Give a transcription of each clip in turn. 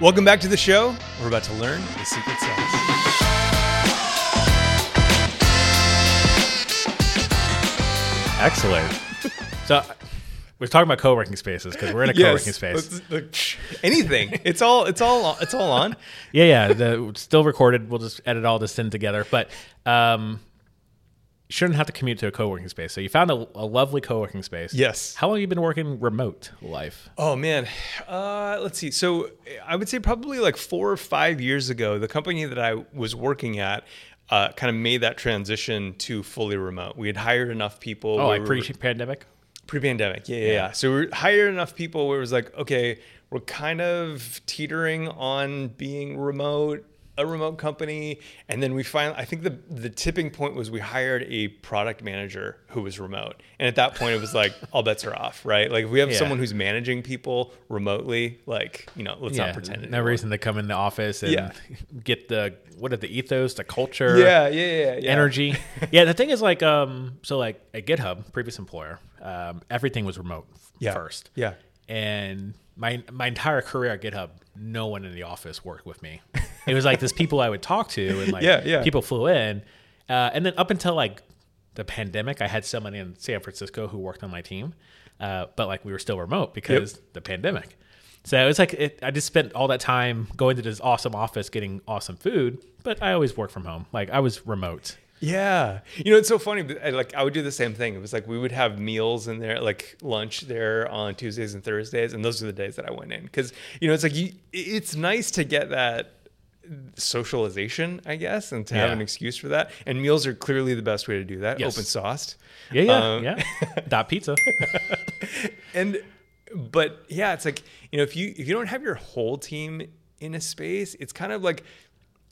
Welcome back to the show. We're about to learn the secret sauce. Excellent. so we're talking about co-working spaces because we're in a co-working space. Let's- look, psh, anything. It's all. It's all. It's all on. Yeah, yeah. The still recorded. We'll just edit all this in together. But um, shouldn't have to commute to a co-working space. So you found a, a lovely co-working space. Yes. How long have you been working remote life? Oh man, uh, let's see. So I would say probably like four or five years ago, the company that I was working at uh, kind of made that transition to fully remote. We had hired enough people. Oh, we like pre-pandemic. Pre-pandemic, yeah, yeah, yeah. So we hired enough people where it was like, okay, we're kind of teetering on being remote, a remote company, and then we finally, I think the the tipping point was we hired a product manager who was remote, and at that point it was like all bets are off, right? Like if we have Yeah. someone who's managing people remotely, like you know, let's not pretend. no anymore. reason to come in the office and Yeah. get the what are the ethos, the culture, Yeah, yeah, yeah, yeah. energy. yeah, the thing is like um so like at GitHub, previous employer, um, everything was remote Yeah. first. Yeah. And my my entire career at GitHub, no one in the office worked with me. It was like this people I would talk to and like Yeah, yeah. people flew in. Uh, and then up until like the pandemic, I had somebody in San Francisco who worked on my team. Uh, but like we were still remote because the pandemic. So it was like it, I just spent all that time going to this awesome office getting awesome food, but I always work from home. Like I was remote. Yeah, you know it's so funny. but I, like I would do the same thing. It was like we would have meals in there, like lunch there on Tuesdays and Thursdays, and those are the days that I went in because you know it's like you, it's nice to get that socialization, I guess, and to have an excuse for that. And meals are clearly the best way to do that. Yes. Open sourced. Yeah, yeah, Um, yeah. Dot pizza. and but yeah it's like you know if you if you don't have your whole team in a space it's kind of like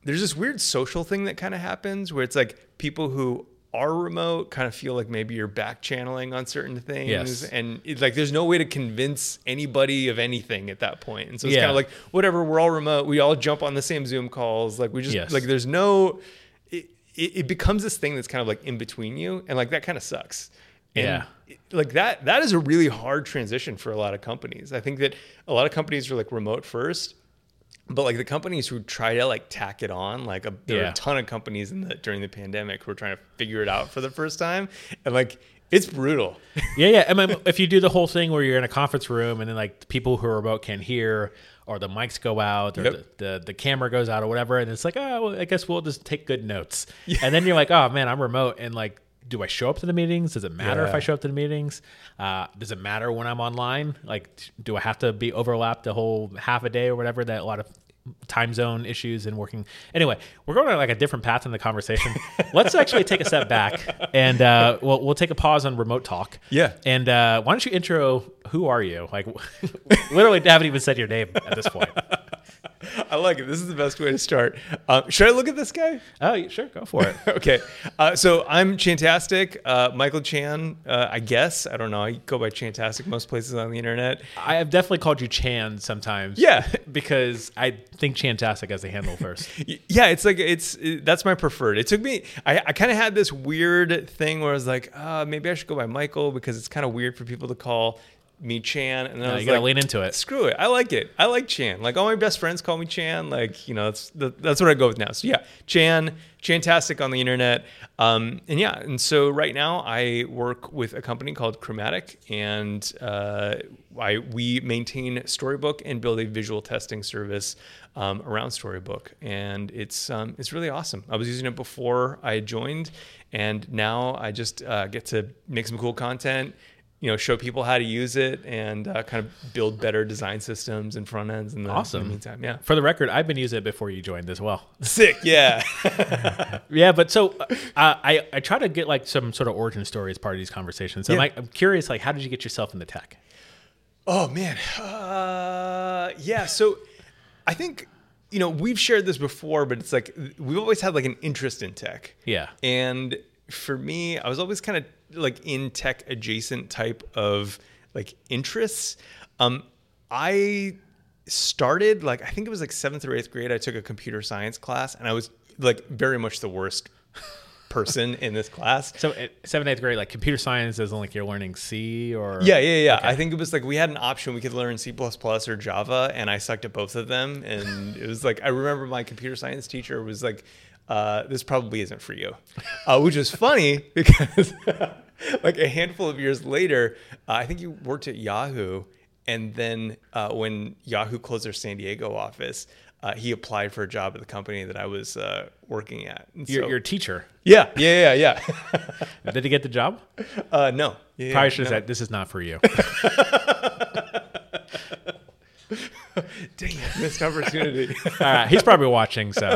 there's this weird social thing that kind of happens where it's like people who are remote kind of feel like maybe you're back channeling on certain things Yes. and it's like there's no way to convince anybody of anything at that point. point and so it's Yeah. kind of like whatever we're all remote we all jump on the same zoom calls like we just Yes. like there's no it, it, it becomes this thing that's kind of like in between you and like that kind of sucks and Yeah. like that that is a really hard transition for a lot of companies i think that a lot of companies are like remote first but like the companies who try to like tack it on like a, there are a ton of companies in the during the pandemic who are trying to figure it out for the first time and like it's brutal Yeah, yeah. I mean, if you do the whole thing where you're in a conference room and then like the people who are remote can hear, or the mics go out, or Yep. the, the the camera goes out, or whatever, and it's like, oh, well, I guess we'll just take good notes. And then you're like, oh man, I'm remote, and like, do I show up to the meetings? Does it matter if I show up to the meetings? Uh, does it matter when I'm online? Like, do I have to be overlapped a whole half a day or whatever that a lot of time zone issues and working anyway we're going on like a different path in the conversation let's actually take a step back and uh, we'll, we'll take a pause on remote talk Yeah. and uh, why don't you intro who are you like literally haven't even said your name at this point i like it. This is the best way to start. Um, should i look at this guy? Oh yeah, sure. Go for it. Okay. Uh, so i'm chantastic. Uh, michael chan uh, i guess. I don't know. I go by chantastic most places on the internet. I have definitely called you chan sometimes. Yeah. because i think chantastic as the handle first. Yeah it's like it's it- that's my preferred. It took me i, I kind of had this weird thing where i was like uh, maybe i should go by michael because it's kind of weird for people to call me chan and then I was you gotta like, lean into it. Screw it i like it i like chan. Like all my best friends call me chan like you know that's the, that's what i go with now. So yeah chan chantastic on the internet um, and yeah and so right now i work with a company called chromatic and uh, I, we maintain storybook and build a visual testing service um, around storybook and it's um, it's really awesome. I was using it before i joined and now i just uh, get to make some cool content you know, show people how to use it and uh, kind of build better design systems and front ends in the, in Awesome. the meantime. Yeah. for the record i've been using it before you joined as well Sick. Yeah. Yeah, but so uh, I I try to get like some sort of origin story as part of these conversations. So Yeah. I'm, like, I'm curious, like, how did you get yourself in the tech? oh, man. Uh, yeah. So I think, you know, we've shared this before, but it's like we've always had like an interest in tech. Yeah, And for me, I was always kind of like in tech adjacent type of like interests. Um, I started like I think it was like seventh or eighth grade. I took a computer science class, and I was like very much the worst person in this class. So at seventh, eighth grade, like computer science isn't like you're learning C or Yeah, yeah, yeah. I think it was like we had an option we could learn C or Java, and I sucked at both of them. And it was like I remember my computer science teacher was like, uh, "This probably isn't for you," uh, which is funny because like a handful of years later, uh, I think you worked at Yahoo, and then uh, when Yahoo closed their San Diego office. Uh, he applied for a job at the company that I was uh, working at. And Your, so- your teacher. yeah, yeah, yeah, yeah. Did he get the job? uh, no, yeah, Probably should have no. said, "This is not for you." Dang it, missed opportunity. All right, he's probably watching. So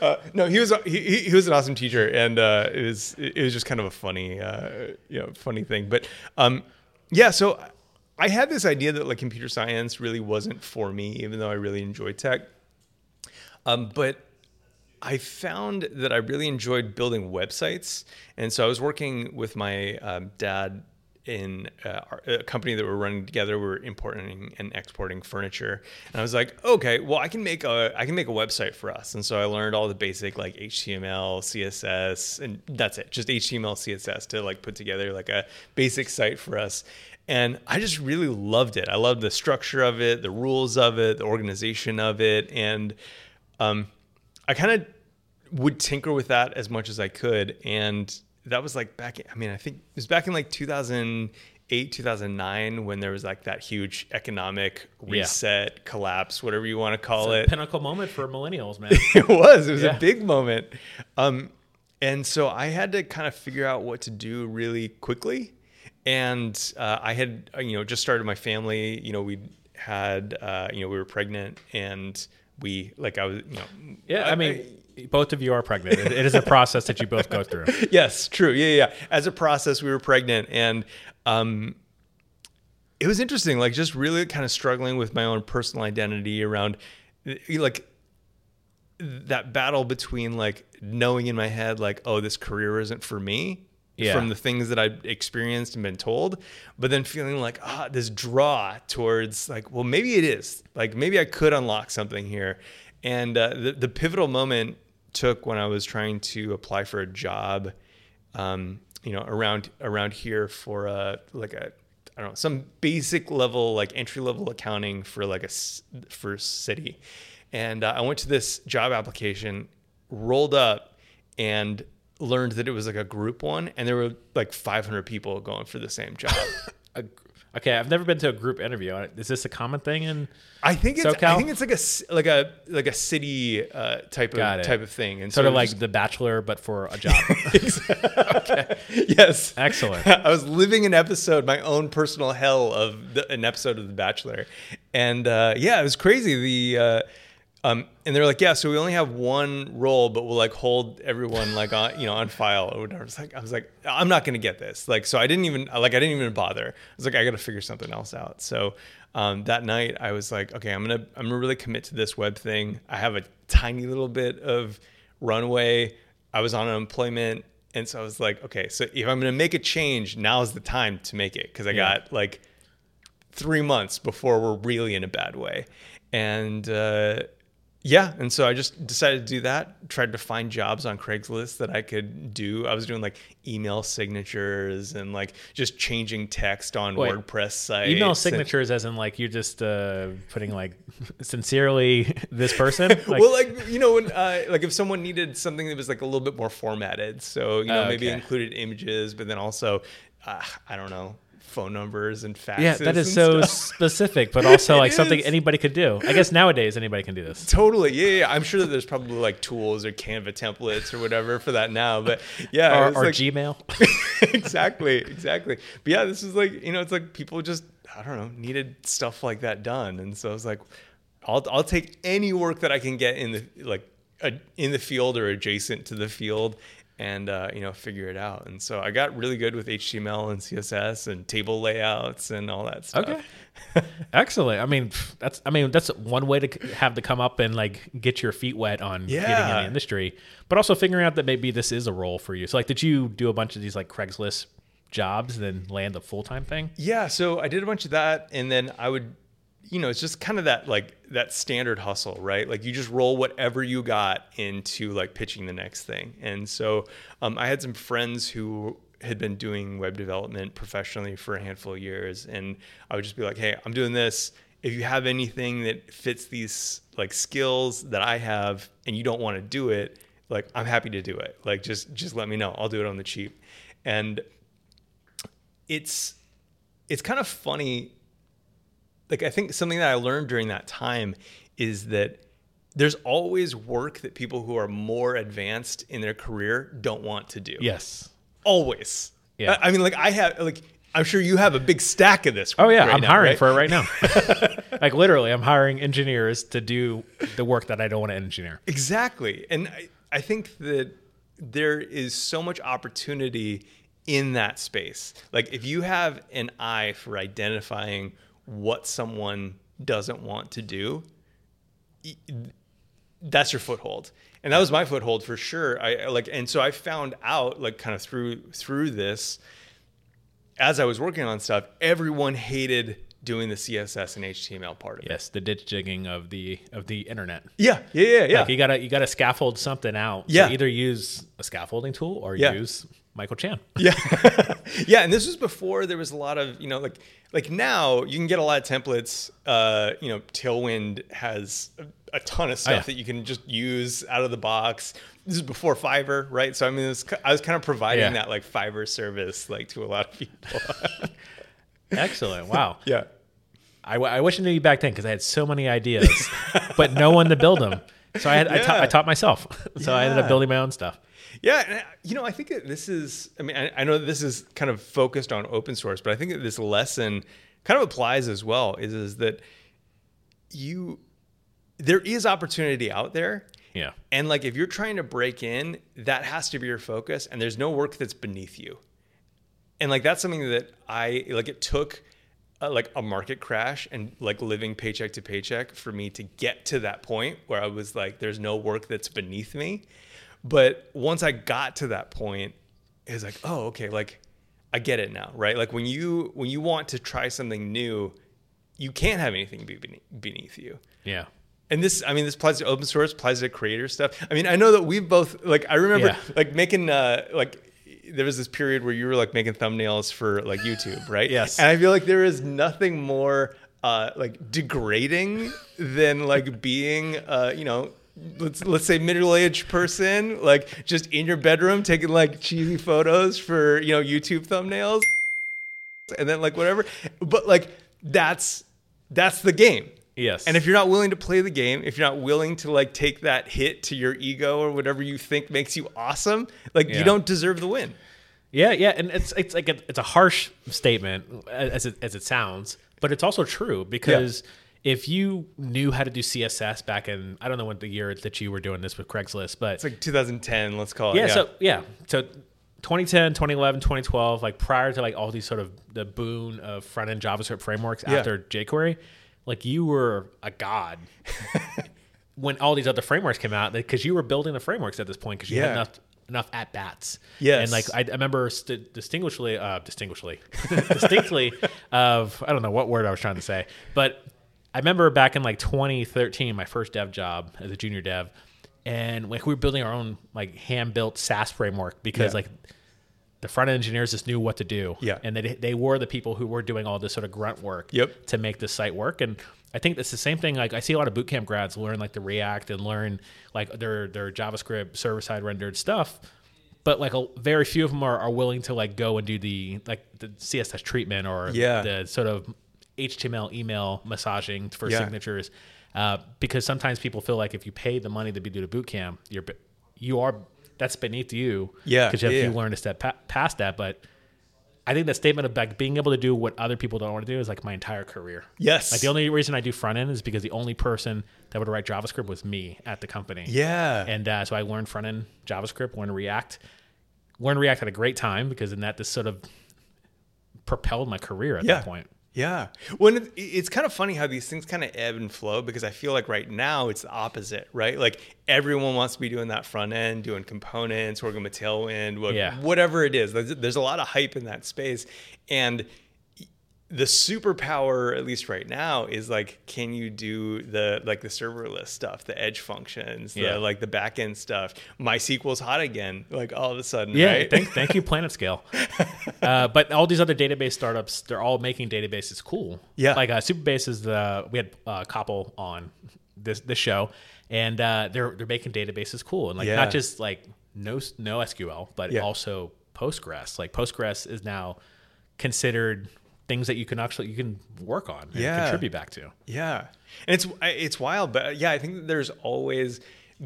uh, no, he was he, he was an awesome teacher, and uh, it was it was just kind of a funny uh, you know funny thing. But um, yeah, so I had this idea that like computer science really wasn't for me, even though I really enjoy tech. Um, but I found that I really enjoyed building websites, and so I was working with my um, dad in uh, a company that we're running together. We're importing and exporting furniture, and I was like, okay, well, I can make a I can make a website for us. And so I learned all the basic like HTML, CSS, and that's it, just HTML, CSS to like put together like a basic site for us. And I just really loved it. I loved the structure of it, the rules of it, the organization of it, and um, I kind of would tinker with that as much as I could. And that was like back, I mean, I think it was back in like 2008, 2009 when there was like that huge economic Yeah. reset, collapse, whatever you want to call it. pinnacle moment for millennials, man. it was, it was Yeah. a big moment. Um, and so I had to kind of figure out what to do really quickly. And uh, I had, uh, you know, just started my family. You know, we had, uh, you know, we were pregnant and we, like, I was, you know, Yeah, I mean, both of you are pregnant. It- it is a process that you both go through. yes, true. Yeah, yeah. yeah. As a process, we were pregnant, and um, it was interesting. Like, just really kind of struggling with my own personal identity around, like, that battle between like knowing in my head, like, oh, this career isn't for me. Yeah. From the things that I've experienced and been told, but then feeling like ah, this draw towards like, well, maybe it is. Like maybe I could unlock something here. And uh, the the pivotal moment took when I was trying to apply for a job, um, you know, around around here for a like a I don't know some basic level like entry level accounting for like a for city, and uh, I went to this job application, rolled up, and learned that it was like a group one, and there were like 500 people going for the same job. A- Okay, I've never been to a group interview. Is this a common thing? In I think it's I think it's like a like a like a city uh, type of it. type of thing, and sort so of like just- The Bachelor, but for a job. yes, Excellent. I was living an episode, my own personal hell of the, an episode of The Bachelor, and uh, yeah, it was crazy. The uh, um, and they're like, yeah, so we only have one role, but we'll like hold everyone like on you know on file or whatever. I was like, I was like, I'm not gonna get this. Like, so I didn't even like I didn't even bother. I was like, I got to figure something else out. So um, that night, I was like, okay, I'm gonna I'm gonna really commit to this web thing. I have a tiny little bit of runway. I was on unemployment. And so I was like, okay, so if I'm going to make a change, now's the time to make it because I Yeah. got like three months before we're really in a bad way. And uh, yeah, and so I just decided to do that. Tried to find jobs on Craigslist that I could do. I was doing like email signatures and like just changing text on Wait, WordPress sites. Email and- signatures, as in like you're just uh, putting like sincerely this person. Like, well, like you know, when uh, like if someone needed something that was like a little bit more formatted, so you know Oh, maybe okay. included images, but then also uh, I don't know phone numbers and faxes. yeah, that is so stuff. specific, but also like something anybody could do. I guess nowadays anybody can do this. Totally, yeah, yeah. I'm sure that there's probably like tools or Canva templates or whatever for that now, but yeah, Or, or like- Gmail. exactly, exactly. But yeah, this is like you know, it's like people just I don't know needed stuff like that done, and so I was like, I'll I'll take any work that I can get in the like in the field or adjacent to the field, and uh, you know figure it out. And so I got really good with HTML and CSS and table layouts and all that stuff. Okay. Excellent. I mean, that's I mean that's one way to have to come up and like get your feet wet on getting in Yeah. the industry, but also figuring out that maybe this is a role for you. So like, did you do a bunch of these like Craigslist jobs and then land a full time thing? Yeah, so I did a bunch of that, and then I would you know, it's just kind of that like that standard hustle, right? Like you just roll whatever you got into like pitching the next thing. And so um, I had some friends who had been doing web development professionally for a handful of years, and I would just be like, "Hey, I'm doing this. If you have anything that fits these like skills that I have, and you don't want to do it, like I'm happy to do it. Like just just let me know. I'll do it on the cheap." And it's it's kind of funny like I think something that I learned during that time is that there's always work that people who are more advanced in their career don't want to do. Yes. Always. Yeah. I, I mean, like I have, like I'm sure you have a big stack of this. Oh yeah, right I'm now, hiring right? for it right now. like literally, I'm hiring engineers to do the work that I don't want to engineer. Exactly. And I, I think that there is so much opportunity in that space. Like if you have an eye for identifying what someone doesn't want to do, that's your foothold. And that was my foothold for sure. I like and so I found out like kind of through through this as I was working on stuff, everyone hated doing the CSS and HTML part of it. Yes, the ditch digging of the of the internet. Yeah, yeah, yeah, yeah. Like you gotta you gotta scaffold something out. So Yeah. either use a scaffolding tool or Yeah. use Michael Chan. Yeah. yeah, and this was before there was a lot of, you know, like like now you can get a lot of templates. Uh, you know, Tailwind has a, a ton of stuff Oh, yeah. that you can just use out of the box. This is before Fiverr, right? So I mean, was, I was kind of providing Yeah. that like Fiverr service like to a lot of people. Excellent. Wow. yeah. I wish I knew you back then because I had so many ideas, but no one to build them. So I had I, ta- I taught myself. so I ended up building my own stuff. Yeah, uh, you know, I think that this is. I mean, I, I know this is kind of focused on open source, but I think that this lesson kind of applies as well. Is is that you there is opportunity out there, Yeah. and like if you're trying to break in, that has to be your focus, and there's no work that's beneath you. And like that's something that I like. It took uh, like a market crash and like living paycheck to paycheck for me to get to that point where I was like, there's no work that's beneath me. But once I got to that point, it was like, oh, okay, like I get it now, right? Like when you when you want to try something new, you can't have anything be beneath, you. Yeah. And this, I mean, this applies to open source, applies to creator stuff. I mean, I know that we've both like I remember Yeah. like making uh like there was this period where you were like making thumbnails for like YouTube, right? Yes. And I feel like there is nothing more uh like degrading than like being uh, you know, let's let's say middle-aged person, like just in your bedroom taking like cheesy photos for, you know, YouTube thumbnails and then like whatever. But like that's that's the game. Yes. And if you're not willing to play the game, if you're not willing to like take that hit to your ego or whatever you think makes you awesome, like Yeah. you don't deserve the win. Yeah, yeah, and it's it's like a, it's a harsh statement as it, as it sounds, but it's also true because if you knew how to do CSS back in I don't know what the year that you were doing this with Craigslist, but It's like 2010, let's call it. yeah, so yeah, so 2010, 2011, 2012, like prior to like all these sort of the boon of front end JavaScript frameworks Yeah. after jQuery, like you were a god when all these other frameworks came out because you were building the frameworks at this point because you had enough enough at bats. Yes. and like I, I remember st- distinguishedly, uh, distinguishedly, distinctly of I don't know what word I was trying to say, but I remember back in like 2013, my first dev job as a junior dev, and like we were building our own like hand built SaaS framework because Yeah. like the front engineers just knew what to do. Yeah. And they, they were the people who were doing all this sort of grunt work Yep. to make this site work. And I think it's the same thing. Like I see a lot of bootcamp grads learn like the React and learn like their, their JavaScript server side rendered stuff. But like a, very few of them are, are willing to like go and do the like the CSS treatment or Yeah. the sort of HTML email massaging for Yeah. signatures. Uh, because sometimes people feel like if you pay the money to be do the boot camp, you're you are that's beneath you. Yeah, because you have yeah, to learn to step pa- past that. But I think that statement of like being able to do what other people don't want to do is like my entire career. Yes. Like the only reason I do front end is because the only person that would write JavaScript was me at the company. yeah. And uh, so I learned front end JavaScript, learned React. Learned React at a great time because in that this sort of propelled my career at Yeah. that point. Yeah. When it's kind of funny how these things kind of ebb and flow because I feel like right now it's the opposite, right? Like everyone wants to be doing that front end, doing components, working with Tailwind, what, Yeah. whatever it is. There's a lot of hype in that space. And the superpower, at least right now, is like, can you do the like the serverless stuff, the edge functions, the Yeah. like the backend stuff? MySQL's hot again, like all of a sudden, Yeah, right? thank, thank you, PlanetScale. Uh, but all these other database startups, they're all making databases cool. Yeah. like uh, Supabase is the we had uh, Koppel on this this show, and uh, they're they're making databases cool and like Yeah. not just like no no SQL, but Yeah. also Postgres. Like Postgres is now considered things that you can actually you can work on and Yeah. contribute back to. Yeah, and it's it's wild, but yeah, I think that there's always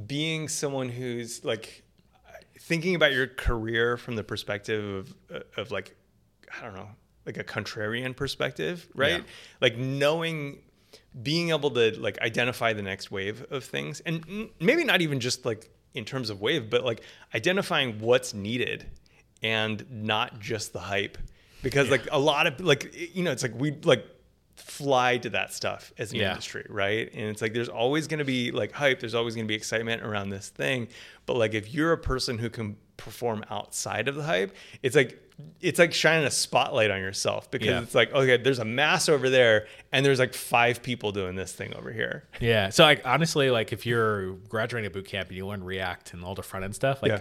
being someone who's like thinking about your career from the perspective of uh, of like I don't know, like a contrarian perspective, right? Yeah. Like knowing being able to like identify the next wave of things and maybe not even just like in terms of wave but like identifying what's needed and not just the hype because like a lot of like you know it's like we like fly to that stuff as an Yeah. industry right and it's like there's always going to be like hype there's always going to be excitement around this thing but like if you're a person who can perform outside of the hype it's like it's like shining a spotlight on yourself because Yeah. it's like okay there's a mass over there and there's like five people doing this thing over here Yeah. So like honestly, like if you're graduating a boot camp and you learn React and all the front end stuff, like Yeah.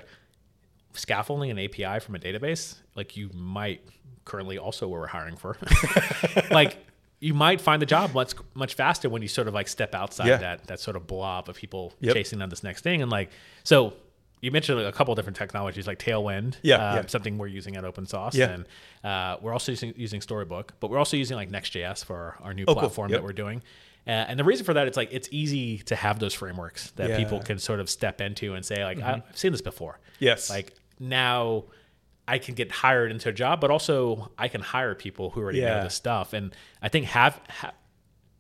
scaffolding an API from a database, like you might currently also where we're hiring for. like you might find the job much much faster when you sort of like step outside Yeah. that that sort of blob of people Yep. chasing on this next thing. And like so you mentioned a couple different technologies like Tailwind, Yeah, uh, yeah. something we're using at open source, Yeah. and uh, we're also using, using Storybook, but we're also using like Next.js for our, new Oh, cool. platform Yep. that we're doing. Uh, and the reason for that, it's like it's easy to have those frameworks that Yeah. Mm-hmm. people can sort of step into and say, like, I've seen this before. Yes. Like now I can get hired into a job, but also I can hire people who already Yeah. know this stuff. And I think have, ha-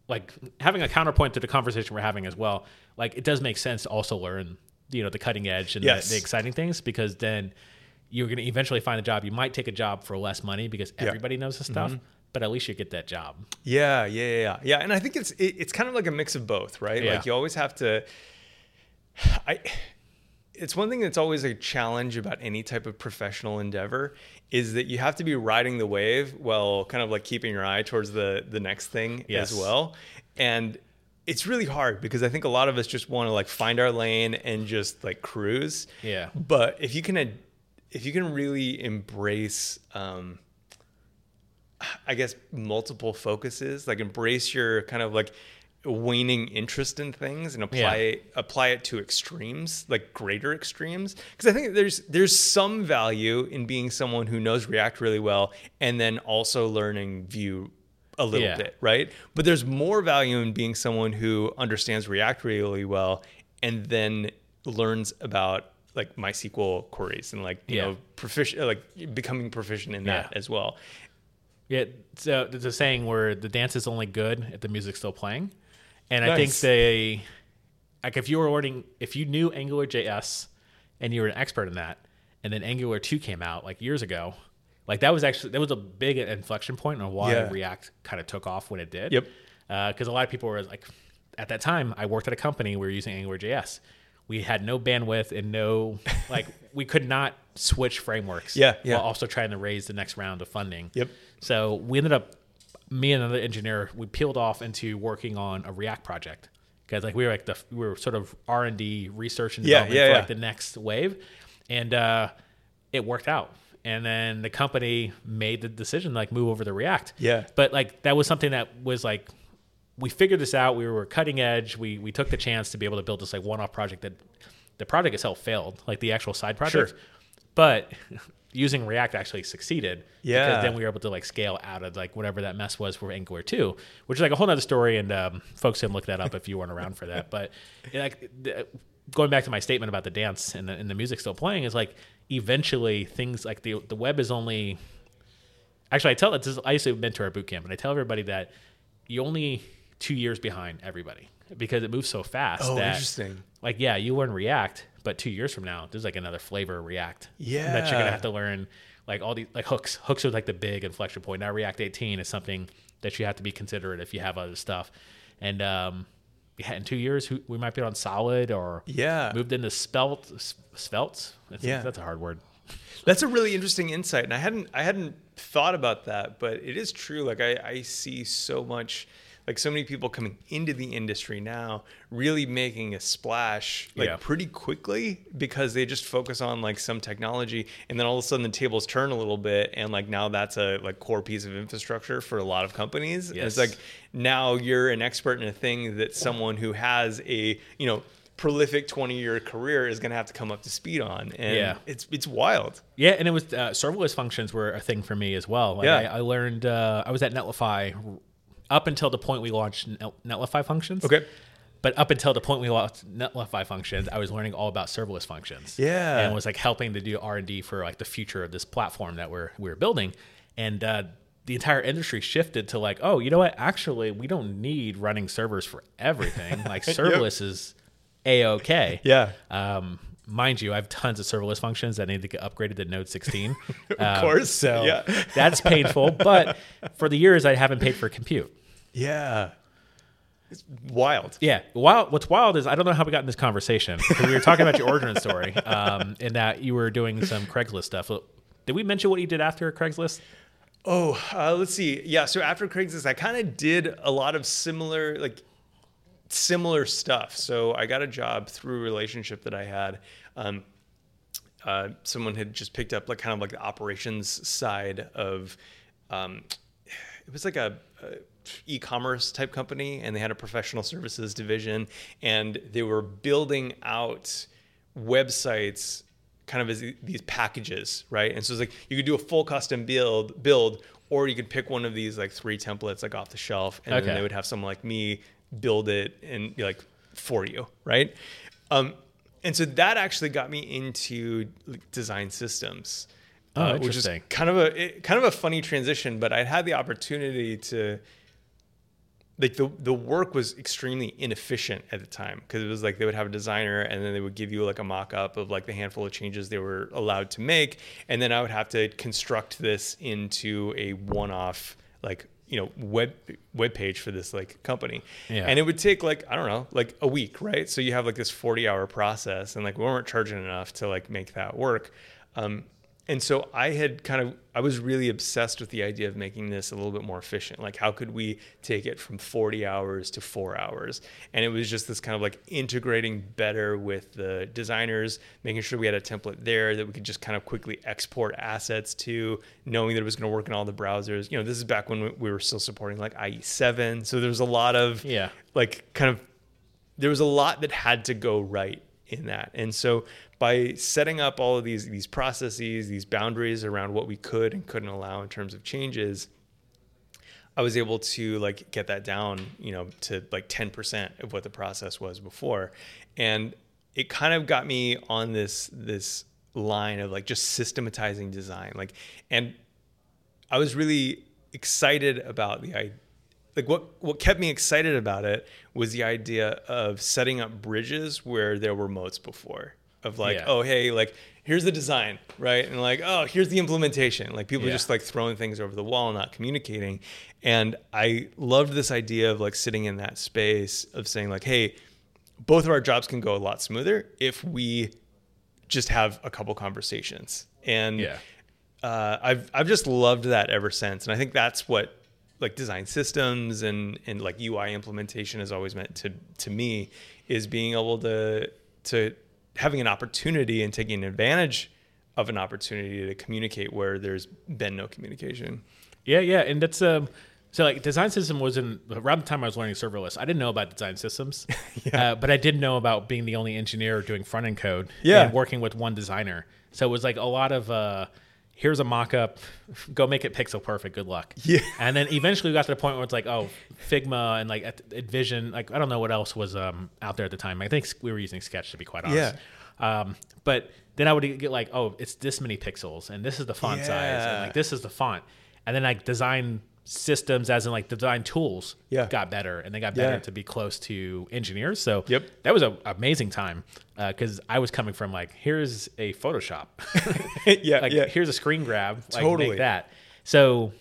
like having a counterpoint to the conversation we're having as well, like it does make sense to also learn, you know, the cutting edge and Yes. the, the exciting things because then you're going to eventually find a job. You might take a job for less money because everybody knows the stuff, Mm-hmm. but at least you get that job. Yeah, yeah, yeah, yeah. Yeah, and I think it's it, it's kind of like a mix of both, right? Yeah. Like you always have to. I. It's one thing that's always a challenge about any type of professional endeavor is that you have to be riding the wave while kind of like keeping your eye towards the the next thing Yes. as well. And it's really hard because I think a lot of us just want to like find our lane and just like cruise. Yeah. But if you can, if you can really embrace, um, I guess multiple focuses, like embrace your kind of like waning interest in things and apply Yeah. apply it to extremes, like greater extremes. Because I think there's there's some value in being someone who knows React really well and then also learning Vue a little Yeah. bit, right? But there's more value in being someone who understands React really well and then learns about like MySQL queries and like you Yeah. know proficient like becoming proficient in that as well. Yeah, so there's a saying where the dance is only good if the music's still playing, and I think they, like, if you were learning, if you knew Angular JS and you were an expert in that, and then Angular two came out like years ago, like that was actually that was a big inflection point on why Yeah. React kind of took off when it did. Yep. Uh, because a lot of people were like, at that time, I worked at a company we were using Angular JS. We had no bandwidth and no like we could not switch frameworks. Yeah, yeah. While also trying to raise the next round of funding. Yep. So we ended up, me and another engineer, we peeled off into working on a React project because like we were like the we were sort of R and D research and development yeah, for yeah. like the next wave, and uh, it worked out. And then the company made the decision like move over to React. Yeah. But like that was something that was like we figured this out. We were cutting edge. We we took the chance to be able to build this like one off project that the project itself failed, like the actual side project. Sure. But using React actually succeeded. Yeah. Because then we were able to like scale out of like whatever that mess was for Angular 2, which is like a whole nother story. And um, folks can look that up if you weren't around for that. But like going back to my statement about the dance and the, and the music still playing is like eventually things like the the web is only actually I tell is, I used to mentor at boot camp and I tell everybody that you only two years behind everybody because it moves so fast. Oh, that, interesting. Like yeah, you learn React, but two years from now there's like another flavor React. Yeah. That you're gonna have to learn. Like all these like hooks. Hooks are like the big inflection point. Now React 18 is something that you have to be considerate if you have other stuff. And um, yeah, in two years who- we might be on Solid or Yeah. moved into Spelt. S- Svelte. That's, Yeah. that's a hard word. That's a really interesting insight, and I hadn't I hadn't thought about that, but it is true. Like I, I see so much, like so many people coming into the industry now, really making a splash like Yeah. pretty quickly because they just focus on like some technology, and then all of a sudden the tables turn a little bit, and like now that's a like core piece of infrastructure for a lot of companies. And it's like now you're an expert in a thing that someone who has a you know prolific 20 year career is going to have to come up to speed on and Yeah. it's it's wild Yeah, and it was uh, serverless functions were a thing for me as well. Like Yeah. I, I learned uh, I was at Netlify up until the point we launched Netlify functions. Okay. But up until the point we launched Netlify functions, I was learning all about serverless functions. Yeah. and was like helping to do R and D for like the future of this platform that we're we're building, and uh, the entire industry shifted to like, oh, you know what? Actually, we don't need running servers for everything. Like serverless is a okay. Yeah. Um, mind you, I have tons of serverless functions that need to get upgraded to Node 16. of course, So yeah. that's painful. But for the years, I haven't paid for compute. Yeah. It's wild. Yeah. Wild, what's wild is I don't know how we got in this conversation we were talking about your origin story um, and that you were doing some Craigslist stuff. Did we mention what you did after Craigslist? Oh, uh, let's see. Yeah, so after Craigslist, I kind of did a lot of similar, like, similar stuff. So I got a job through a relationship that I had. Um, uh, someone had just picked up like kind of like the operations side of, um, it was like a, a e-commerce type company, and they had a professional services division, and they were building out websites kind of as these packages, right? And so it's like you could do a full custom build, build, or you could pick one of these like three templates like off the shelf, and Okay. then they would have someone like me build it and be like for you, right? Um, and so that actually got me into design systems, Oh, which is kind of a it, kind of a funny transition. But I had the opportunity to like the the work was extremely inefficient at the time because it was like they would have a designer and then they would give you like a mock-up of like the handful of changes they were allowed to make and then I would have to construct this into a one-off like you know web web page for this like company. Yeah. and it would take like I don't know like a week right? So you have like this 40 hour process and like we weren't charging enough to like make that work. Um, and so I had kind of I was really obsessed with the idea of making this a little bit more efficient. Like how could we take it from 40 hours to 4 hours? And it was just this kind of like integrating better with the designers, making sure we had a template there that we could just kind of quickly export assets to, knowing that it was going to work in all the browsers. You know, this is back when we- we were still supporting like IE7, so there was a lot of Yeah. like kind of there was a lot that had to go right in that. And so by setting up all of these these processes, these boundaries around what we could and couldn't allow in terms of changes, I was able to like get that down, you know, to like 10% of what the process was before. And it kind of got me on this this line of like just systematizing design. Like and I was really excited about the idea. Like what what kept me excited about it was the idea of setting up bridges where there were moats before. Of like, Yeah. oh hey, like here's the design, right? And like, oh here's the implementation. Like people Yeah. just like throwing things over the wall, not communicating. And I loved this idea of like sitting in that space of saying like, hey, both of our jobs can go a lot smoother if we just have a couple conversations. And Yeah. uh, I've I've just loved that ever since, and I think that's what like design systems and and like UI implementation has always meant to to me is being able to to having an opportunity and taking advantage of an opportunity to communicate where there's been no communication. Yeah, yeah, and that's um. So like design system was in around the time I was learning serverless. I didn't know about design systems, uh, but I did know about being the only engineer doing front end code Yeah. and working with one designer. So it was like a lot of uh, here's a mock up, go make it pixel perfect. Good luck. Yeah. And then eventually we got to the point where it's like oh Figma and like at- Advision like I don't know what else was um, out there at the time. I think we were using Sketch to be quite honest. yeah. Um, but then I would get like, oh, it's this many pixels, and this is the font size, and like this is the font, and then i design systems, as in like design tools, Yeah. got better, and they got better Yeah. to be close to engineers. So Yep. that was an amazing time uh, because I was coming from like, here's a Photoshop, yeah, like yeah. here's a screen grab, like Totally. make that. So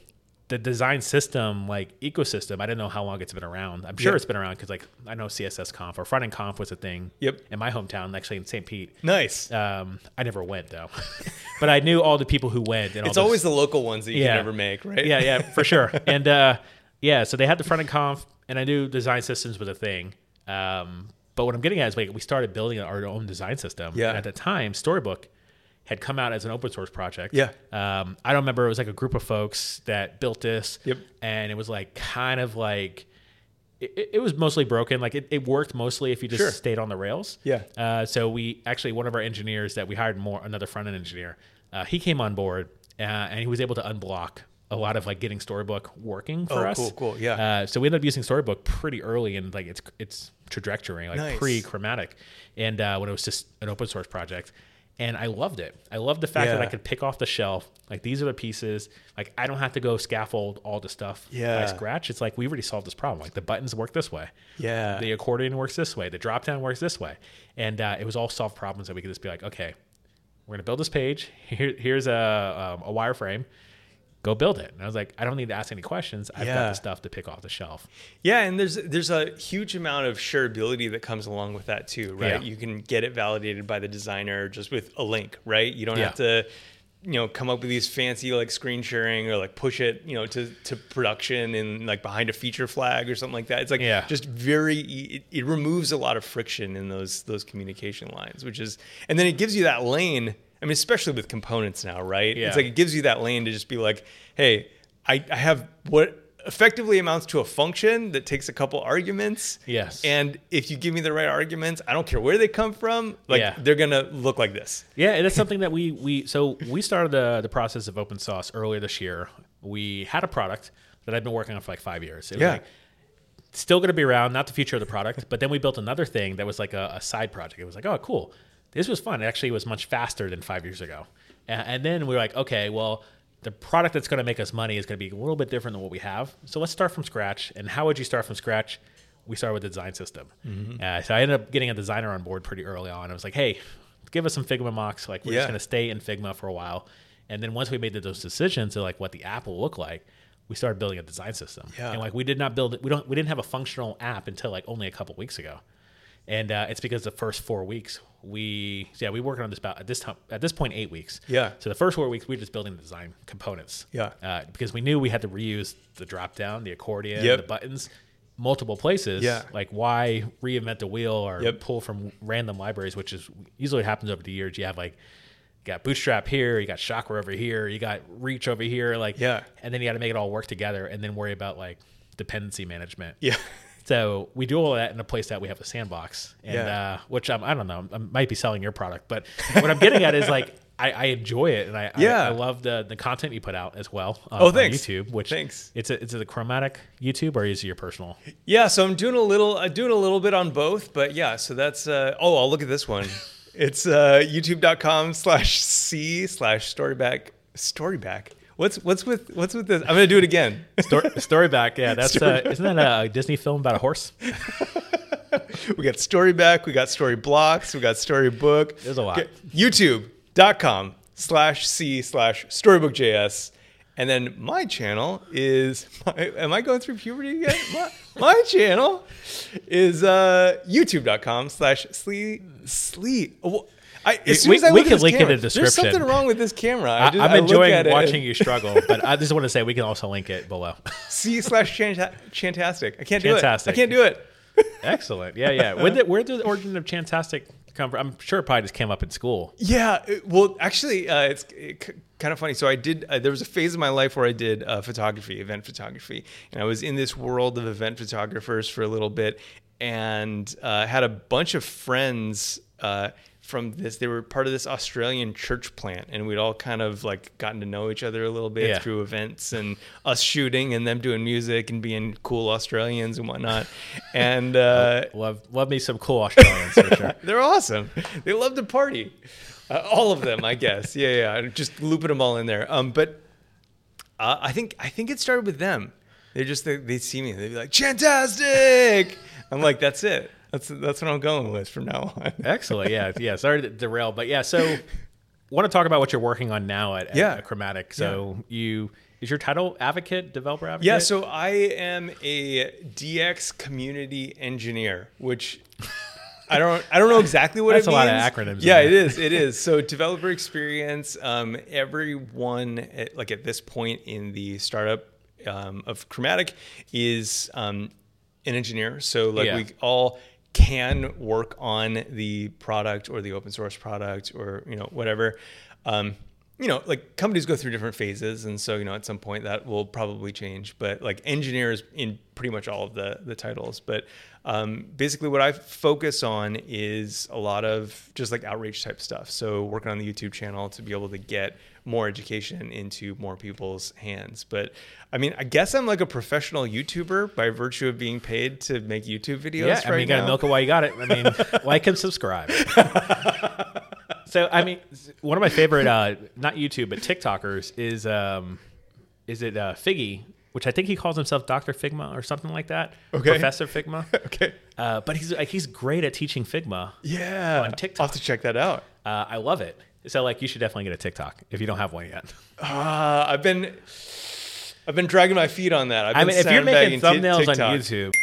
the design system like ecosystem i didn't know how long it's been around i'm sure Yeah. it's been around because like i know css conf or front end conf was a thing Yep. in my hometown actually in st pete Nice. um, i never went though but i knew all the people who went and it's always the local ones that you Yeah. can never make, right? yeah, yeah, for sure. And uh, yeah, so they had the front end conf, and I knew design systems was a thing. Um, but what I'm getting at is like we started building our own design system. Yeah. At the time, Storybook had come out as an open source project. Yeah. Um, I don't remember. It was like a group of folks that built this. Yep. And it was like kind of like. It, it- was mostly broken. Like it, it worked mostly if you just Sure. stayed on the rails. Yeah. Uh, so we actually one of our engineers that we hired more another front end engineer. Uh, he came on board uh, and he was able to unblock a lot of like getting Storybook working for Oh, us. cool, cool, yeah. Uh, so we ended up using Storybook pretty early in like its its trajectory, like Nice. pre chromatic, and uh, when it was just an open source project. And I loved it. I loved the fact that I could pick off the shelf. Like these are the pieces. Like I don't have to go scaffold all the stuff yeah. by scratch. It's like we already solved this problem. Like the buttons work this way Yeah. the accordion works this way, the drop down works this way, and uh, it was all solved problems that we could just be like, okay, we're gonna build this page. Here, here's a um, a wireframe. Go build it. And I was like, I don't need to ask any questions. I've got the stuff to pick off the shelf. Yeah, and there's there's a huge amount of shareability that comes along with that too, right? Yeah. You can get it validated by the designer just with a link, right? You don't Yeah. have to you know come up with these fancy like screen sharing or like push it you know to to production and like behind a feature flag or something like that it's like Yeah. just very it, it removes a lot of friction in those those communication lines which is and then it gives you that lane i mean especially with components now right Yeah. it's like it gives you that lane to just be like hey i, I have what effectively amounts to a function that takes a couple arguments Yes. and if you give me the right arguments i don't care where they come from like Yeah. they're gonna look like this Yeah, and that's something that we we so we started the the process of open source earlier this year. We had a product that I've been working on for like five years. It was Yeah. like, still going to be around, not the future of the product. But then we built another thing that was like a, a side project. It was like, oh, cool, this was fun. It actually was much faster than five years ago. And, and then we were like, okay, well, the product that's going to make us money is going to be a little bit different than what we have. So let's start from scratch. And how would you start from scratch? We started with the design system. Uh, so I ended up getting a designer on board pretty early on. I was like, hey, give us some Figma mocks. Like we're Yeah. just going to stay in Figma for a while. And then once we made those decisions of like what the app will look like, we started building a design system. Yeah. And like we did not build it. We don't. We didn't have a functional app until like only a couple weeks ago. And uh, it's because the first four weeks we yeah we working on this about at this time at this point eight weeks Yeah. so the first four weeks we were just building the design components Yeah. uh, because we knew we had to reuse the drop down the accordion Yep. the buttons multiple places Yeah. like why reinvent the wheel or Yep. pull from random libraries which is usually happens over the years you have like you got bootstrap here you got chakra over here you got reach over here like Yeah. and then you got to make it all work together and then worry about like dependency management yeah so we do all that in a place that we have a sandbox, and Yeah. uh, which I'm, I don't know, I might be selling your product, but what I'm getting at is like I, I enjoy it, and I, Yeah. I I love the the content you put out as well. On, Oh, thanks. YouTube, which Thanks. It's a, it's a chromatic YouTube or is it your personal? Yeah, so I'm doing a little, I'm doing a little bit on both, but yeah, so that's. Uh, oh, I'll look at this one. it's uh, YouTube.com slash C slash storyback storyback. What's what's with what's with this? I'm gonna do it again. Story, story back, yeah, that's uh, isn't that a Disney film about a horse? we got storyback, we got story blocks, we got storybook. There's a lot. Okay, YouTube.com slash C slash storybookjs. And then my channel is, am I going through puberty again? My, my channel is uh, youtube.com slash slee, slee. Oh, I, as soon We- as I we look can link it in the description. There's something wrong with this camera. I I, just- I'm I look enjoying at watching you struggle, but I just want to say we can also link it below. C slash chanta- chantastic. I can't do it. I can't do it. Excellent, yeah, yeah. Where did where did the origin of Chantastic come from? I'm sure it probably just came up in school. Yeah, it- well, actually, uh, it's kind of funny. So I did. Uh, there was a phase of my life where I did uh, photography, event photography, and I was in this world of event photographers for a little bit, and uh, had a bunch of friends. From this, they were part of this Australian church plant, and we'd all kind of like gotten to know each other a little bit Yeah. through events and us shooting and them doing music and being cool Australians and whatnot. And uh, Love love me some cool Australians for sure. they're awesome. They love to party. Uh, all of them, I guess. Yeah, yeah. Just looping them all in there. Um, but uh, I think I think it started with them. They just they, they see me. They'd be like, "Fantastic!" I'm like, "That's it. That's that's what I'm going with from now on." Excellent. Yeah. Yeah. Sorry to derail, but yeah. So, want to talk about what you're working on now at, at Yeah. Chromatic. So you is your title advocate, developer advocate? Yeah, so I am a DX community engineer, which I don't I don't know exactly what That's it a lot means. of acronyms Yeah, it is. It is. So developer experience. Um, everyone at, like at this point in the startup um, of Chromatic is um, an engineer. So like Yeah. we all can work on the product or the open source product or you know whatever. Um, you know, like companies go through different phases, and so you know at some point that will probably change. But like engineers in pretty much all of the the titles. But um, basically, what I focus on is a lot of just like outreach type stuff. So working on the YouTube channel to be able to get more education into more people's hands. But I mean, I guess I'm like a professional YouTuber by virtue of being paid to make YouTube videos. Yeah, right I mean, you got to milk it while you got it. I mean, like and subscribe. so, I mean, one of my favorite, uh, not YouTube, but TikTokers is, um, is it uh, Figgy, which I think he calls himself Dr. Figma or something like that. Okay. Professor Figma. okay. Uh, but he's like he's great at teaching Figma. Yeah. On TikTok. I'll have to check that out. Uh, I love it. So like you should definitely get a TikTok if you don't have one yet. Uh, I've been I've been dragging my feet on that. I've been I mean, if you're making thumbnails on YouTube,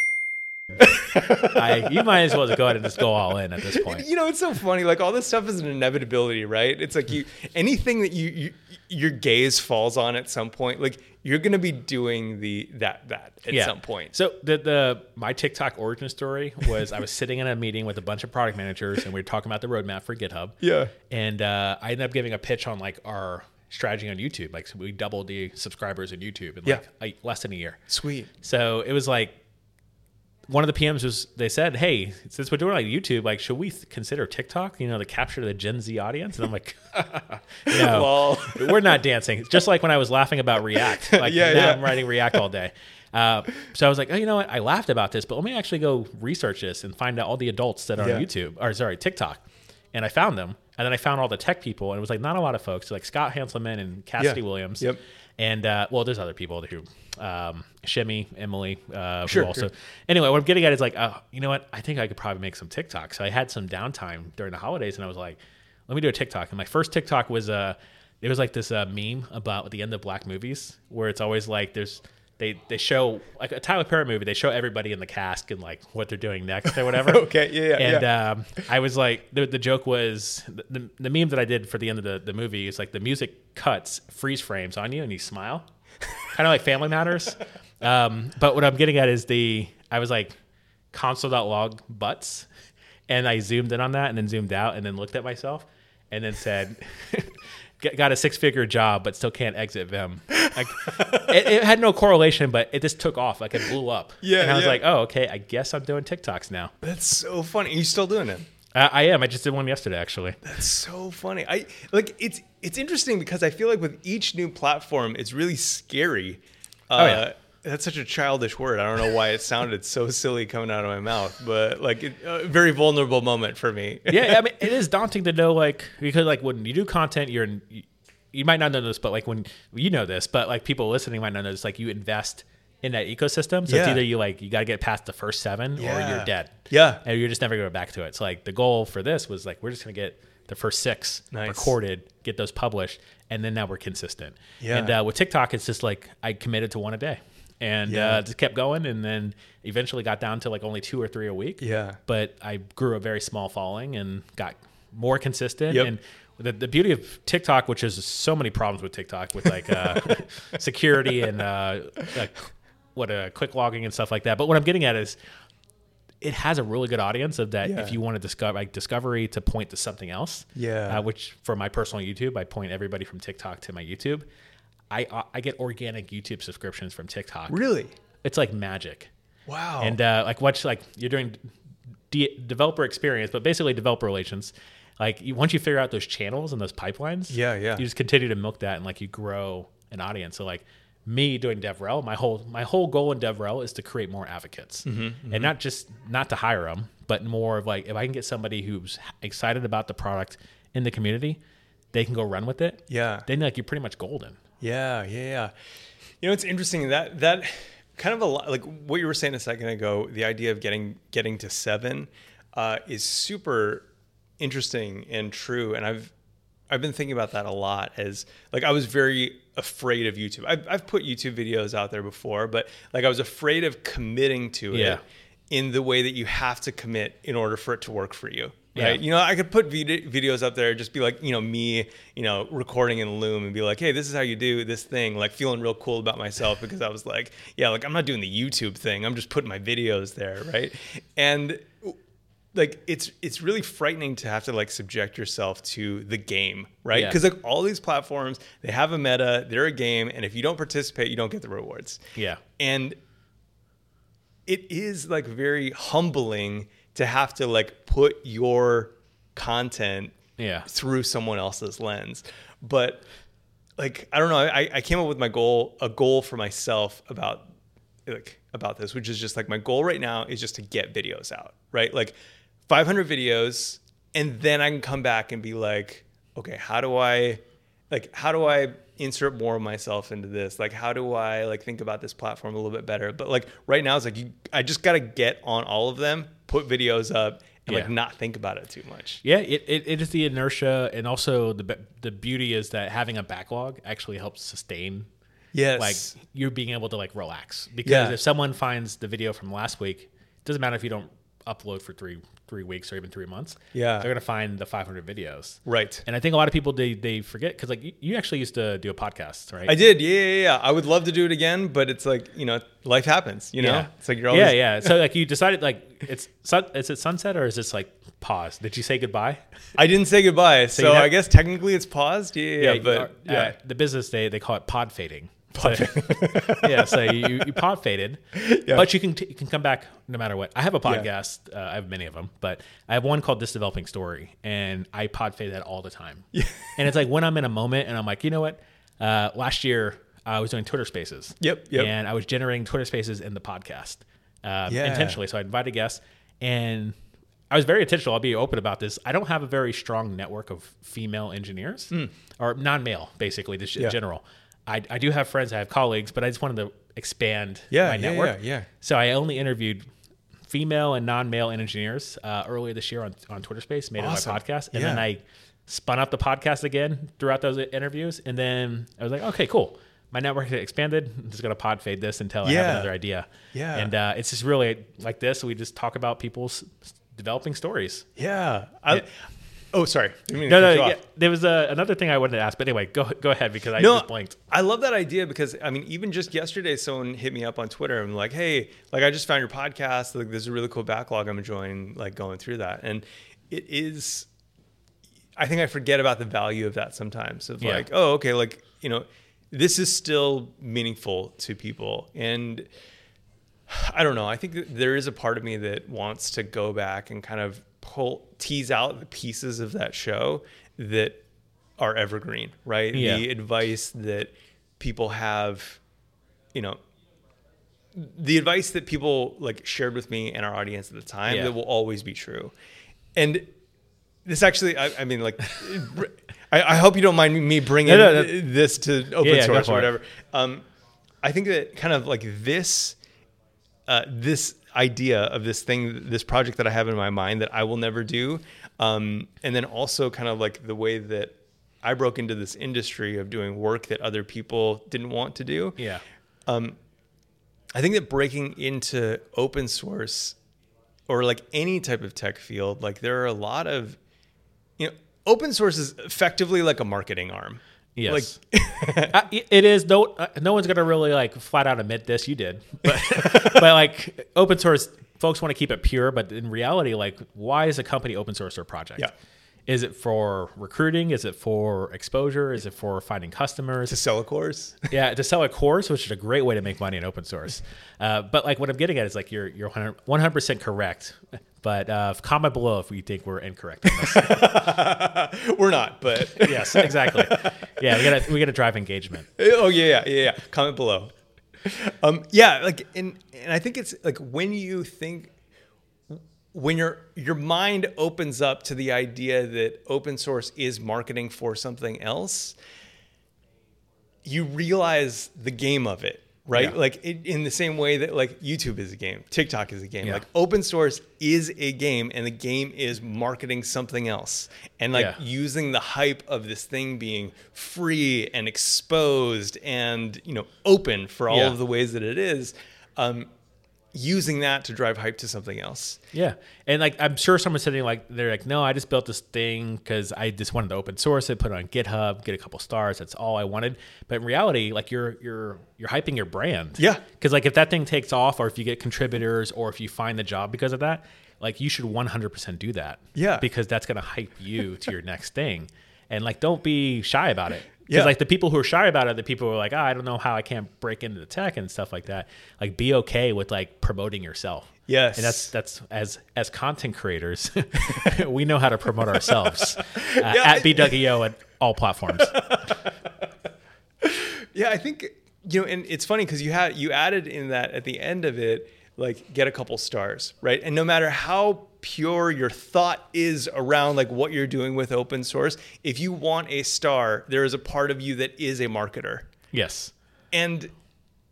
I, you might as well just go ahead and just go all in at this point. You know, it's so funny. Like all this stuff is an inevitability, right? It's like you anything that you, you your gaze falls on at some point, like you're gonna be doing the that that at some point. So the the my TikTok origin story was I was sitting in a meeting with a bunch of product managers and we were talking about the roadmap for GitHub. Yeah. And uh, I ended up giving a pitch on like our strategy on YouTube. Like so we doubled the subscribers in YouTube in like a, less than a year. Sweet. So it was like one of the PMs was they said, "Hey, since we're doing like YouTube, like should we th- consider TikTok? You know, to capture the Gen Z audience?" And I'm like, "No, we're not dancing." It's just like when I was laughing about React. Like Yeah, now yeah. I'm writing React all day. Uh, so I was like, "Oh, you know what? I laughed about this, but let me actually go research this and find out all the adults that are Yeah. on YouTube or sorry TikTok." And I found them, and then I found all the tech people, and it was like not a lot of folks, like Scott Hanselman and Cassidy. Williams. Yep. And uh, well, there's other people who, um, Shimmy, Emily, uh, Sure, also. sure. Anyway, what I'm getting at is like, oh, you know what? I think I could probably make some TikTok. So I had some downtime during the holidays, and I was like, let me do a TikTok. And my first TikTok was uh, it was like this uh, meme about the end of black movies, where it's always like there's they they show like a Tyler Perry movie, they show everybody in the cast and like what they're doing next or whatever. Okay, yeah, yeah, And yeah. um, I was like, the, the joke was the, the, the meme that I did for the end of the, the movie is like the music cuts, freeze frames on you, and you smile, kind of like Family Matters. Um, but what I'm getting at is the I was like console.log butts, and I zoomed in on that and then zoomed out and then looked at myself and then said. Got a six-figure job, but still can't exit Vim. Like, it, it had no correlation, but it just took off. Like it blew up. Yeah, and I was yeah. like, "Oh, okay. I guess I'm doing TikToks now." That's so funny. Are you still doing it? Uh, I am. I just did one yesterday, actually. That's so funny. I like it's it's interesting because I feel like with each new platform, it's really scary. Uh, Oh, yeah. That's such a childish word. I don't know why it sounded so silly coming out of my mouth, but like it, a very vulnerable moment for me. yeah, I mean, it is daunting to know, like, because like when you do content, you're in, you, might not know this, but like when you know this, but like people listening might not know this, like you invest in that ecosystem. So Yeah. it's either you like you got to get past the first seven or you're dead. Yeah. and you're just never going to go back to it. So like the goal for this was like we're just going to get the first six Nice. recorded, get those published, and then now we're consistent. Yeah. And uh, with TikTok, it's just like I committed to one a day. And Yeah. uh, just kept going, and then eventually got down to like only two or three a week Yeah. but I grew a very small following and got more consistent. Yep. And the, the beauty of TikTok, which is so many problems with TikTok, with like uh, security and uh, like what uh, quick logging and stuff like that. But what I'm getting at is it has a really good audience of that. Yeah. If you want to discover like discovery to point to something else, Yeah. uh, which for my personal YouTube, I point everybody from TikTok to my YouTube. I I get organic YouTube subscriptions from TikTok. Really? It's like magic. Wow. And uh, like what's like you're doing de- developer experience, but basically developer relations. Like you, once you figure out those channels and those pipelines, Yeah, yeah. you just continue to milk that and like you grow an audience. So like me doing DevRel, my whole my whole goal in DevRel is to create more advocates, Mm-hmm, and not just not to hire them, but more of like if I can get somebody who's excited about the product in the community, they can go run with it. Yeah. Then like you're pretty much golden. Yeah, yeah, yeah. You know, it's interesting that that kind of a lot, like what you were saying a second ago. The idea of getting getting to seven uh, is super interesting and true. And I've I've been thinking about that a lot as like I was very afraid of YouTube. I've, I've put YouTube videos out there before, but like I was afraid of committing to Yeah. it in the way that you have to commit in order for it to work for you. Yeah. Right. You know, I could put vid- videos up there, just be like, you know, me, you know, recording in Loom and be like, hey, this is how you do this thing, like feeling real cool about myself because I was like, yeah, like I'm not doing the YouTube thing. I'm just putting my videos there. Right. And like it's it's really frightening to have to like subject yourself to the game right Yeah. because like all these platforms they have a meta they're a game and if you don't participate you don't get the rewards Yeah. and it is like very humbling to have to like put your content Yeah. through someone else's lens. But like i don't know i i came up with my goal a goal for myself about like about this which is just like my goal right now is just to get videos out right? Like 500 videos and then i can come back and be like okay how do i like how do i insert more of myself into this? Like how do i like think about this platform a little bit better? But like right now it's like you, i just got to get on all of them put videos up and like not think about it too much. Yeah, it, it, it is the inertia, and also the the beauty is that having a backlog actually helps sustain yes. like you're being able to like relax. Because Yeah. if someone finds the video from last week, it doesn't matter if you don't upload for three three weeks or even three months. Yeah. they're gonna find the 500 videos. right And I think a lot of people they they forget because like you, actually used to do a podcast, right? I did, yeah, yeah, yeah. I would love to do it again, but it's like you know, life happens. You know, Yeah. it's like you're always. yeah, yeah. So like you decided like it's sun, is it sunset or is this like pause? Did you say goodbye? I didn't say goodbye, so, you have- I guess technically it's paused. Yeah, yeah, you but are- yeah, uh, the business they they call it pod fading. Pod yeah, so you, you pod faded, Yeah. but you can t- you can come back no matter what. I have a podcast. Uh, I have many of them, but I have one called This Developing Story, and I pod fade that all the time. Yeah. and it's like when I'm in a moment, and I'm like, you know what? Uh, last year I was doing Twitter Spaces. Yep, yep. And I was generating Twitter Spaces in the podcast um, Yeah. intentionally. So I invited guests, and I was very intentional. I'll be open about this. I don't have a very strong network of female engineers or non-male, basically, just in. General. I, I do have friends, I have colleagues, but I just wanted to expand Yeah, my yeah, network. yeah, yeah. So I only interviewed female and non-male engineers uh, earlier this year on, on Twitter Space, made Awesome. it my podcast, and then I spun up the podcast again throughout those interviews, and then I was like, okay, cool. My network expanded. I'm just gonna pod fade this until I have another idea. Yeah. and uh, it's just really like this. We just talk about people's developing stories. yeah. I, Oh, sorry. Didn't mean to No, no. Yeah, there was uh, another thing I wanted to ask, but anyway, go go ahead because I No, just blinked. I love that idea because I mean, even just yesterday, someone hit me up on Twitter and I'm like, "Hey, like I just found your podcast. Like, there's a really cool backlog. I'm enjoying like going through that." And it is, I think I forget about the value of that sometimes. Of Yeah. like, oh, okay, like you know, this is still meaningful to people, and I don't know. I think there is a part of me that wants to go back and kind of pull tease out the pieces of that show that are evergreen, right? Yeah. The advice that people have, you know, the advice that people like shared with me and our audience at the time Yeah. that will always be true. And this actually, I, I mean, like, I, I hope you don't mind me bringing No, no, no. this to open Yeah, source or whatever. Um, I think that kind of like this, uh, this idea of this thing, this project that I have in my mind that I will never do, um, and then also kind of like the way that I broke into this industry of doing work that other people didn't want to do. Yeah, I think that breaking into open source or like any type of tech field, like there are a lot of, you know, open source is effectively like a marketing arm. Yes. Like, Uh, it- is no uh, no one's gonna really like flat out admit this you did but but like open source folks want to keep it pure but in reality like why is a company open source their project Yeah. Is it for recruiting is it for exposure is it for finding customers to sell a course. yeah to sell a course which is a great way to make money in open source uh, but like what i'm getting at is like you're you're 100, 100% correct but uh, comment below if you think we're incorrect on this. We're not, but yes exactly yeah we gotta we gotta drive engagement oh yeah, yeah, yeah, yeah. Comment below. Um, yeah, like, and and I think it's like when you think when your your mind opens up to the idea that open source is marketing for something else, you realize the game of it, right? Yeah. Like it, in the same way that like YouTube is a game, TikTok is a game. Yeah. Like open source is a game, and the game is marketing something else, and like Yeah. using the hype of this thing being free and exposed and you know open for all of the ways that it is. Um, using that to drive hype to something else. Yeah, and like I'm sure someone's sitting like they're like, no, I just built this thing because I just wanted to open source it, put it on GitHub, get a couple stars. That's all I wanted. But in reality, like you're you're you're hyping your brand. Yeah. because like if that thing takes off, or if you get contributors, or if you find the job because of that, like you should 100% do that. Yeah. because that's gonna hype you to your next thing, and like don't be shy about it. Yeah. Because like the people who are shy about it, the people who are like, oh, I don't know how I can't break into the tech and stuff like that. Like, be okay with like promoting yourself. Yes. and that's that's as as content creators, we know how to promote ourselves uh, Yeah. at BWO at all platforms. Yeah, I think you know, and it's funny because you had you added in that at the end of it, like get a couple stars, right? And no matter how pure your thought is around like what you're doing with open source, if you want a star, there is a part of you that is a marketer, yes. and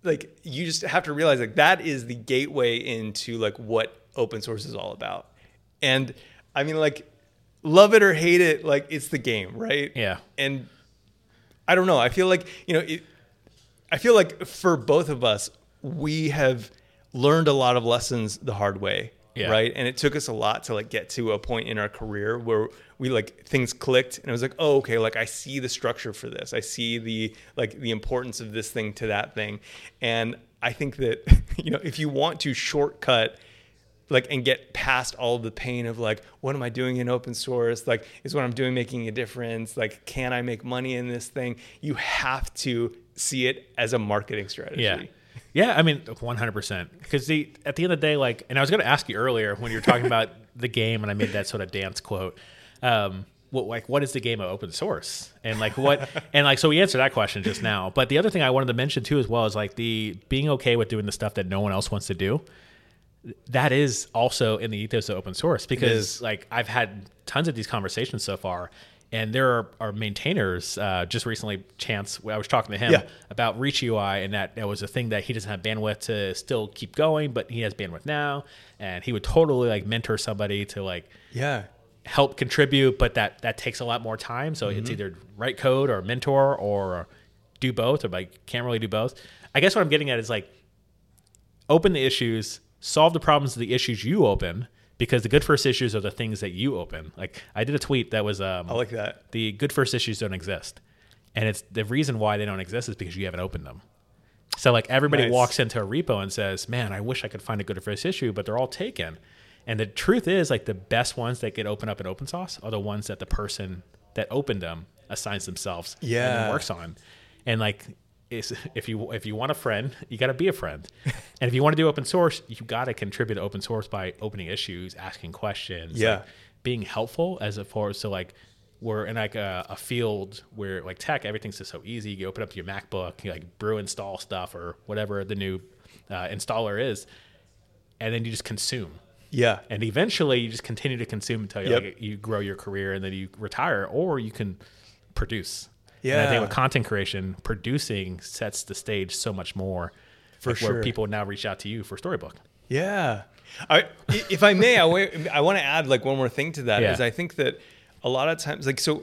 like you just have to realize like that is the gateway into like what open source is all about. And I mean, like, love it or hate it, like it's the game, right? Yeah. And I don't know. I feel like you know, it, I feel like for both of us, we have learned a lot of lessons the hard way, Yeah. right? And it took us a lot to like get to a point in our career where we like things clicked, and it was like, oh, okay, like I see the structure for this. I see the like the importance of this thing to that thing, and I think that you know, if you want to shortcut like and get past all the pain of like what am i doing in open source like is what i'm doing making a difference like can i make money in this thing you have to see it as a marketing strategy Yeah. Yeah, I mean, 100%. Because the at the end of the day, like, and I was going to ask you earlier when you were talking about the game and I made that sort of dance quote. Um, what, like, what is the game of open source? And like, what, and like, so we answered that question just now. But the other thing I wanted to mention too, as well, is like the being okay with doing the stuff that no one else wants to do. That is also in the ethos of open source because like I've had tons of these conversations so far, and there are, are maintainers. Uh, just recently, Chance, I was talking to him Yeah. about Reach UI, and that that was a thing that he doesn't have bandwidth to still keep going, but he has bandwidth now, and he would totally like mentor somebody to like yeah help contribute, but that that takes a lot more time. So Mm-hmm. it's either write code or mentor or do both, or like can't really do both. I guess what I'm getting at is like open the issues, solve the problems of the issues you open, because the good first issues are the things that you open. Like I did a tweet that was um, i like that the good first issues don't exist. And it's the reason why they don't exist is because you haven't opened them. So like everybody Nice. walks into a repo and says, "Man, I wish I could find a good first issue, but they're all taken." And the truth is, like the best ones that get opened up in open source are the ones that the person that opened them assigns themselves and Yeah. then works on. And like, is if you if you want a friend, you got to be a friend. and if you want to do open source, you got to contribute to open source by opening issues, asking questions, Yeah. like, being helpful as opposed to like we're in like a, a field where like tech everything's just so easy you open up your macbook you like brew install stuff or whatever the new uh, installer is and then you just consume yeah and eventually you just continue to consume until you, Yep. like, you grow your career and then you retire or you can produce and i think with content creation producing sets the stage so much more For like, sure. where people now reach out to you for storybook Yeah. I, if I may, I, want to add like one more thing to that. Is Yeah. I think that a lot of times, like, so,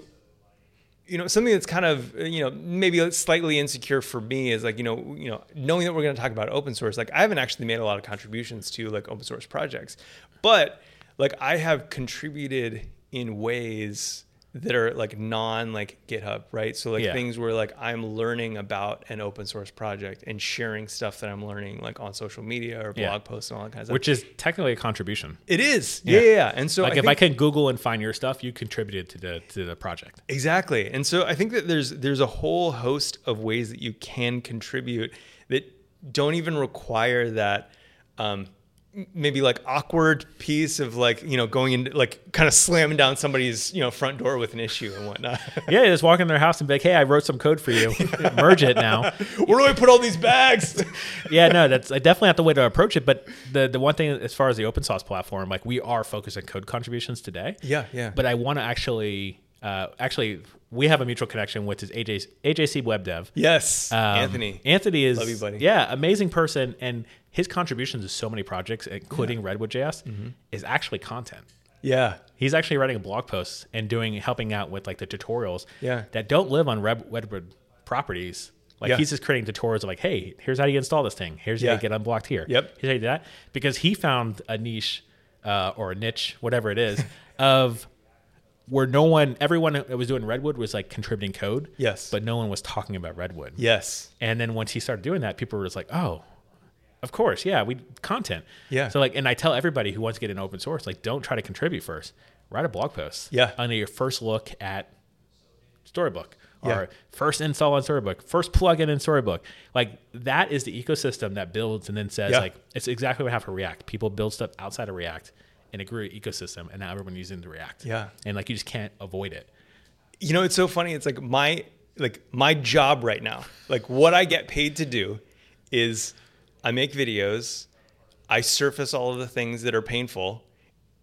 you know, something that's kind of, uh, you know, maybe slightly insecure for me is like, you know, you know, knowing that we're going to talk about open source, like I haven't actually made a lot of contributions to like open source projects, but like I have contributed in ways that are like non like GitHub, right? So like Yeah. things where like I'm learning about an open source project and sharing stuff that I'm learning like on social media or blog Yeah. posts and all that kind of stuff. which is technically a contribution It is. Yeah, yeah. yeah. And so like I if I can Google and find your stuff, you contributed to the to the project. exactly. And so I think that there's there's a whole host of ways that you can contribute that don't even require that um maybe like awkward piece of like you know going in like kind of slamming down somebody's you know front door with an issue and whatnot Yeah, just walk in their house and be like, "Hey, I wrote some code for you. Merge it now." where do i put all these bags Yeah, no, that's I definitely not the way to approach it. But the the one thing as far as the open source platform, like we are focused on code contributions today. yeah yeah But I want to actually Uh, actually, we have a mutual connection, which is AJ, AJC Web Dev. Yes, Um, Anthony. Anthony is Love you, buddy. yeah, amazing person, and his contributions to so many projects, including Redwood JS, Mm-hmm. is actually content. Yeah, He's actually writing a blog post and doing helping out with like the tutorials Yeah. that don't live on Red, Redwood properties. Like Yeah. he's just creating tutorials of like, hey, here's how you install this thing. Here's how you get unblocked here. Yep. Here's how you do that. Because he found a niche uh, or a niche, whatever it is, of where no one, everyone that was doing Redwood was like contributing code. Yes. But no one was talking about Redwood. yes, And then once he started doing that, people were just like, oh, of course, yeah, we content. Yeah. So like, and I tell everybody who wants to get into open source, like, don't try to contribute first. Write a blog post. Yeah. Under your first look at Storybook or Yeah. first install on Storybook, first plugin in Storybook. Like that is the ecosystem that builds and then says Yeah. like it's exactly what happened for React. People build stuff outside of React and it grew an ecosystem, and now everyone using the React. Yeah. And like you just can't avoid it. you know it's so funny it's like my like my job right now like what i get paid to do is i make videos i surface all of the things that are painful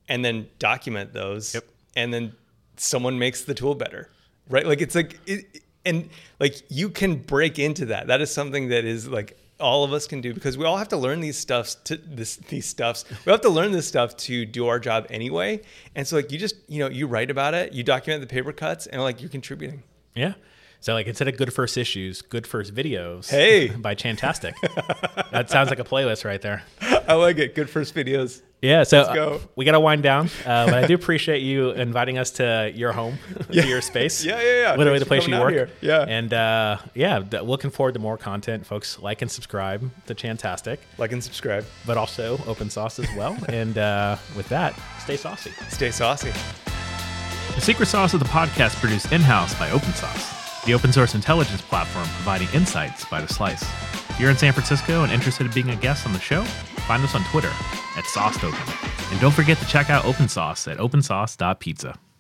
and then document those Yep. and then someone makes the tool better right like it's like it, and like you can break into that that is something that is like all of us can do because we all have to learn these stuffs to this these stuffs we have to learn this stuff to do our job anyway and so like you just you know you write about it you document the paper cuts and like you're contributing Yeah. So like instead of good first issues, good first videos. Hey. by Chantastic. that sounds like a playlist right there. i like it good first videos Yeah. So Let's go. uh, we got to wind down, uh, but I do appreciate you inviting us to your home, to your space. Yeah, yeah, yeah. Literally Thanks the place you work. here. Yeah. And uh, yeah, th- looking forward to more content, folks. Like and subscribe to Chantastic, like and subscribe but also open source as well. and uh, with that, stay saucy. stay saucy The secret sauce of the podcast produced in house by OpenSauced, the open source intelligence platform providing insights by the slice. If you're in San Francisco and interested in being a guest on the show, find us on Twitter at SauceToken. And don't forget to check out OpenSauced at opensauced.pizza.